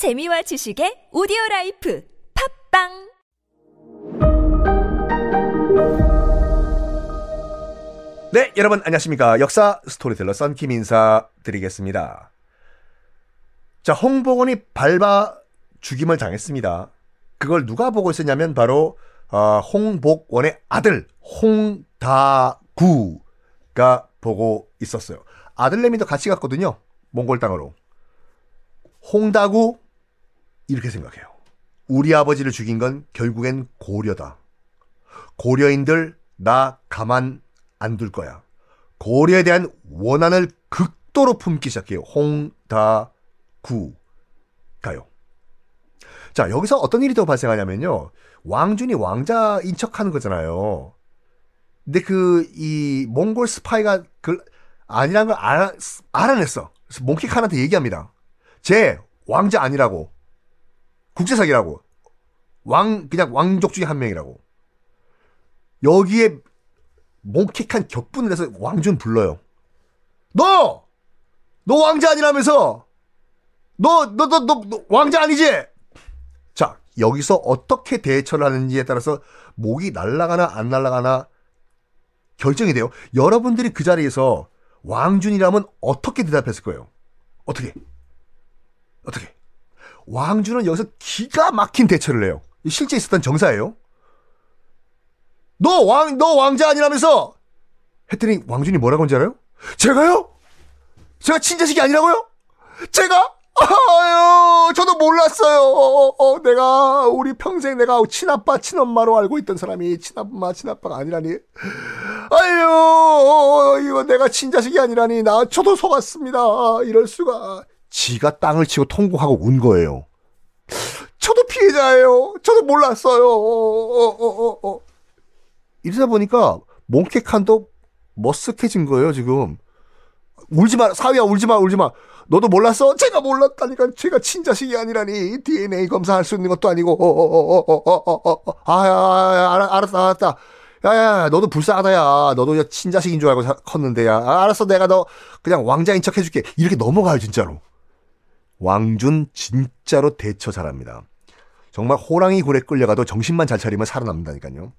재미와 지식의 오디오 라이프 팟빵 네, 여러분 안녕하십니까. 역사 스토리텔러 썬킴 인사 드리겠습니다. 자, 홍복원이 밟아 죽임을 당했습니다. 그걸 누가 보고 있었냐면 바로 어, 홍복원의 아들 홍다구가 보고 있었어요. 아들내미도 같이 갔거든요. 몽골 땅으로. 홍다구 이렇게 생각해요. 우리 아버지를 죽인 건 결국엔 고려다. 고려인들 나 가만 안 둘 거야. 고려에 대한 원한을 극도로 품기 시작해요. 홍다구가요. 자, 여기서 어떤 일이 더 발생하냐면요. 왕준이 왕자인 척 하는 거잖아요. 근데 그, 이, 몽골 스파이가 그, 아니라는 걸 알아, 알아냈어. 그래서 몽키칸한테 얘기합니다. 쟤, 왕자 아니라고. 국제사기라고. 왕, 그냥 왕족 중에 한 명이라고. 여기에 몽키칸 격분을 해서 왕준 불러요. 너! 너 왕자 아니라면서! 너, 너, 너, 너, 너 왕자 아니지? 자, 여기서 어떻게 대처를 하는지에 따라서 목이 날아가나 결정이 돼요. 여러분들이 그 자리에서 왕준이라면 어떻게 대답했을 거예요? 어떻게? 어떻게? 왕준은 여기서 기가 막힌 대처를 해요. 실제 있었던 정사예요. 너 왕, 너 왕자 아니라면서! 했더니 왕준이 뭐라고 한지 알아요? 제가요? 제가 친자식이 아니라고요? 제가? 아유, 저도 몰랐어요. 어, 어, 내가, 우리 평생 내가 친아빠, 친엄마로 알고 있던 사람이 친아빠, 친아빠가 아니라니. 아유, 이거 내가 친자식이 아니라니. 나, 저도 속았습니다. 이럴 수가. 지가 땅을 치고 통곡하고 운 거예요. 저도 피해자예요. 저도 몰랐어요. 어, 어, 어, 어. 이러다 보니까 몽케칸도 머쓱해진 거예요, 지금. 울지 마, 사위야, 울지 마, 울지 마. 너도 몰랐어? 제가 몰랐다니까. 제가 친자식이 아니라니. DNA 검사할 수 있는 것도 아니고. 어, 어, 어, 어, 어, 어, 어. 아, 야, 야, 알았, 알았다, 알았다. 야, 야, 너도 불쌍하다, 야. 너도 친자식인 줄 알고 컸는데, 야. 아, 알았어, 내가 너 그냥 왕자인 척 해줄게. 이렇게 넘어가요, 진짜로. 왕준 진짜로 대처 잘합니다. 정말 호랑이 굴에 끌려가도 정신만 잘 차리면 살아남는다니까요.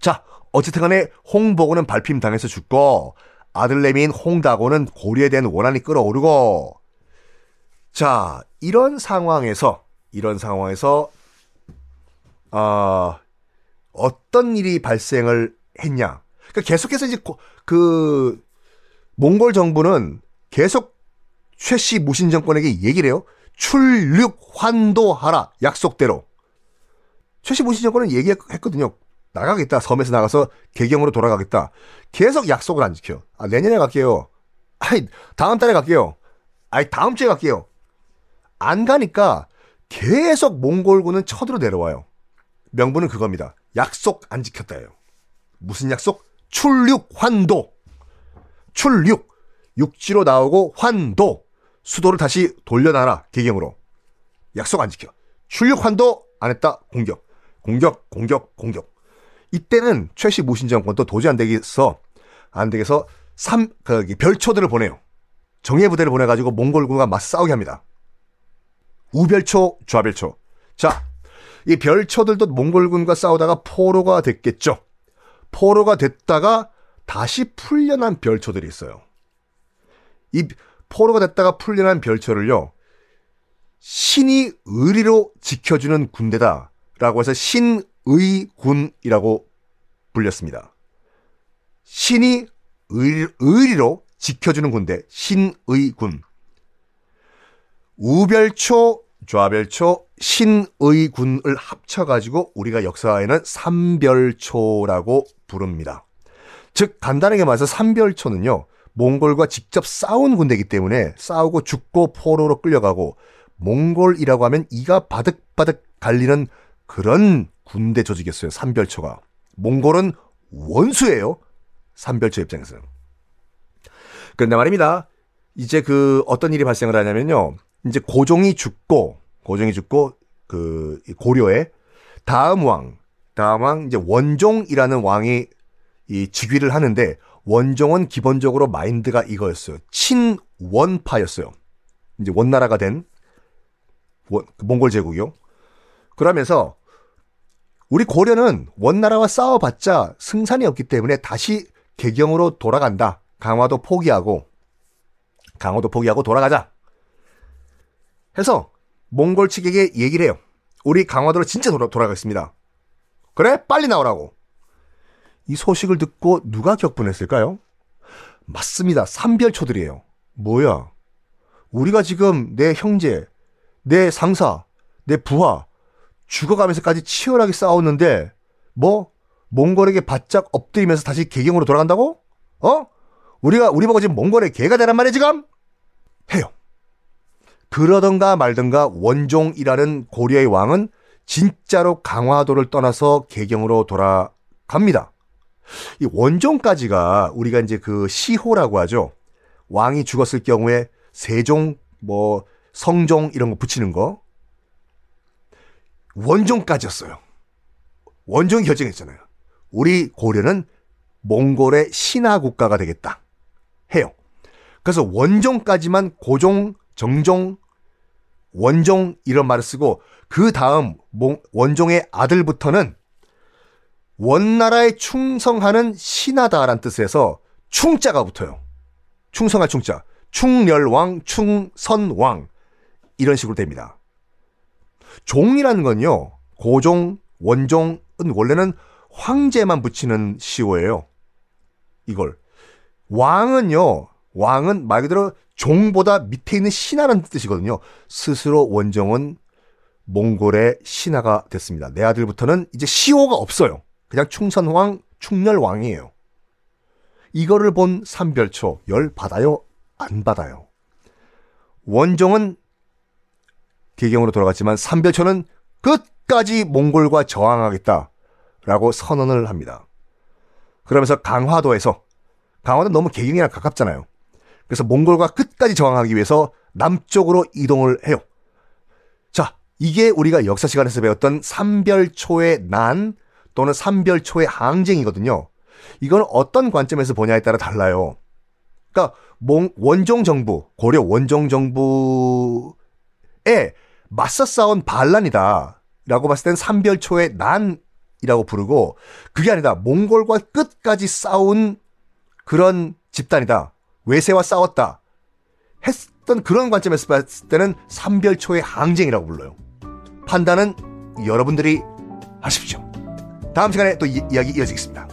자, 어쨌든 간에 홍보고는 발핌 당해서 죽고 아들내미인 홍다고는 고려에 대한 원한이 끌어오르고 자, 이런 상황에서 이런 상황에서 어, 어떤 일이 발생을 했냐? 그러니까 계속해서 이제 그 몽골 정부는 계속 최씨 무신 정권에게 얘기를 해요. 출륙 환도하라 약속대로. 최씨 무신 정권은 얘기했거든요. 나가겠다. 섬에서 나가서 개경으로 돌아가겠다. 계속 약속을 안 지켜. 아, 내년에 갈게요. 아이, 다음 달에 갈게요. 아이, 다음 주에 갈게요. 안 가니까 계속 몽골군은 쳐들어 내려와요. 명분은 그겁니다. 약속 안 지켰다예요. 무슨 약속? 출륙 환도. 출륙. 육지로 나오고 환도. 수도를 다시 돌려놔라. 개경으로. 약속 안 지켜. 출륙 환도 안 했다. 공격. 공격, 공격, 공격. 이때는 최씨 무신 정권도 도저히 안 되겠어. 안 되겠어. 삼, 그, 별초들을 보내요. 정예 부대를 보내가지고 몽골군과 맞싸우게 합니다. 우별초, 좌별초. 자, 이 별초들도 몽골군과 싸우다가 포로가 됐겠죠. 포로가 됐다가 다시 풀려난 별초들이 있어요. 이 포로가 됐다가 풀려난 별초를요, 신이 의리로 지켜주는 군대다라고 해서 신의군이라고 불렸습니다. 신이 의, 의리로 지켜주는 군대, 신의군. 우별초, 좌별초, 신의군을 합쳐가지고 우리가 역사에는 삼별초라고 부릅니다. 즉, 간단하게 말해서 삼별초는요, 몽골과 직접 싸운 군대이기 때문에 싸우고 죽고 포로로 끌려가고 몽골이라고 하면 이가 바득바득 갈리는 그런 군대 조직이었어요. 삼별초가. 몽골은 원수예요. 삼별초 입장에서는. 그런데 말입니다. 이제 그 어떤 일이 발생을 하냐면요. 이제 고종이 죽고 고종이 죽고 그 고려에 다음 왕 다음 왕 이제 원종이라는 왕이 이 즉위를 하는데 원종은 기본적으로 마인드가 이거였어요. 친원파였어요. 이제 원나라가 된 원, 그 몽골 제국이요. 그러면서 우리 고려는 원나라와 싸워봤자 승산이 없기 때문에 다시 개경으로 돌아간다. 강화도 포기하고 강화도 포기하고 돌아가자. 해서 몽골 측에게 얘기를 해요. 우리 강화도로 진짜 돌아, 돌아가겠습니다. 그래? 빨리 나오라고. 이 소식을 듣고 누가 격분했을까요? 맞습니다. 삼별초들이에요. 뭐야? 우리가 지금 내 형제, 내 상사, 내 부하, 죽어가면서까지 치열하게 싸웠는데, 뭐, 몽골에게 바짝 엎드리면서 다시 개경으로 돌아간다고? 어? 우리가, 우리 보고 지금 몽골의 개가 되란 말이야, 지금? 해요. 그러던가 말던가 원종이라는 고려의 왕은 진짜로 강화도를 떠나서 개경으로 돌아갑니다. 이 원종까지가 우리가 이제 그 시호라고 하죠. 왕이 죽었을 경우에 세종, 뭐 성종 이런 거 붙이는 거. 원종까지였어요. 원종이 결정했잖아요. 우리 고려는 몽골의 신하 국가가 되겠다. 해요. 그래서 원종까지만 고종, 정종, 원종 이런 말을 쓰고 그 다음 원종의 아들부터는 원나라에 충성하는 신하다라는 뜻에서 충자가 붙어요. 충성할 충자. 충렬왕, 충선왕. 이런 식으로 됩니다. 종이라는 건요, 고종, 원종은 원래는 황제만 붙이는 시호예요. 이걸. 왕은요, 왕은 말 그대로 종보다 밑에 있는 신하라는 뜻이거든요. 스스로 원종은 몽골의 신하가 됐습니다. 내 아들부터는 이제 시호가 없어요. 그냥 충선왕, 충렬왕이에요. 이거를 본 삼별초 열 받아요? 안 받아요? 원종은 개경으로 돌아갔지만 삼별초는 끝까지 몽골과 저항하겠다 라고 선언을 합니다. 그러면서 강화도에서 강화도 너무 개경이랑 가깝잖아요. 그래서 몽골과 끝까지 저항하기 위해서 남쪽으로 이동을 해요. 자, 이게 우리가 역사 시간에서 배웠던 삼별초의 난 또는 삼별초의 항쟁이거든요. 이건 어떤 관점에서 보냐에 따라 달라요. 그러니까 원종 정부, 고려 원종 정부에 맞서 싸운 반란이다. 라고 봤을 땐 삼별초의 난이라고 부르고 그게 아니다. 몽골과 끝까지 싸운 그런 집단이다. 외세와 싸웠다. 했던 그런 관점에서 봤을 때는 삼별초의 항쟁이라고 불러요. 판단은 여러분들이 하십시오. 다음 시간에 또 이, 이야기 이어지겠습니다.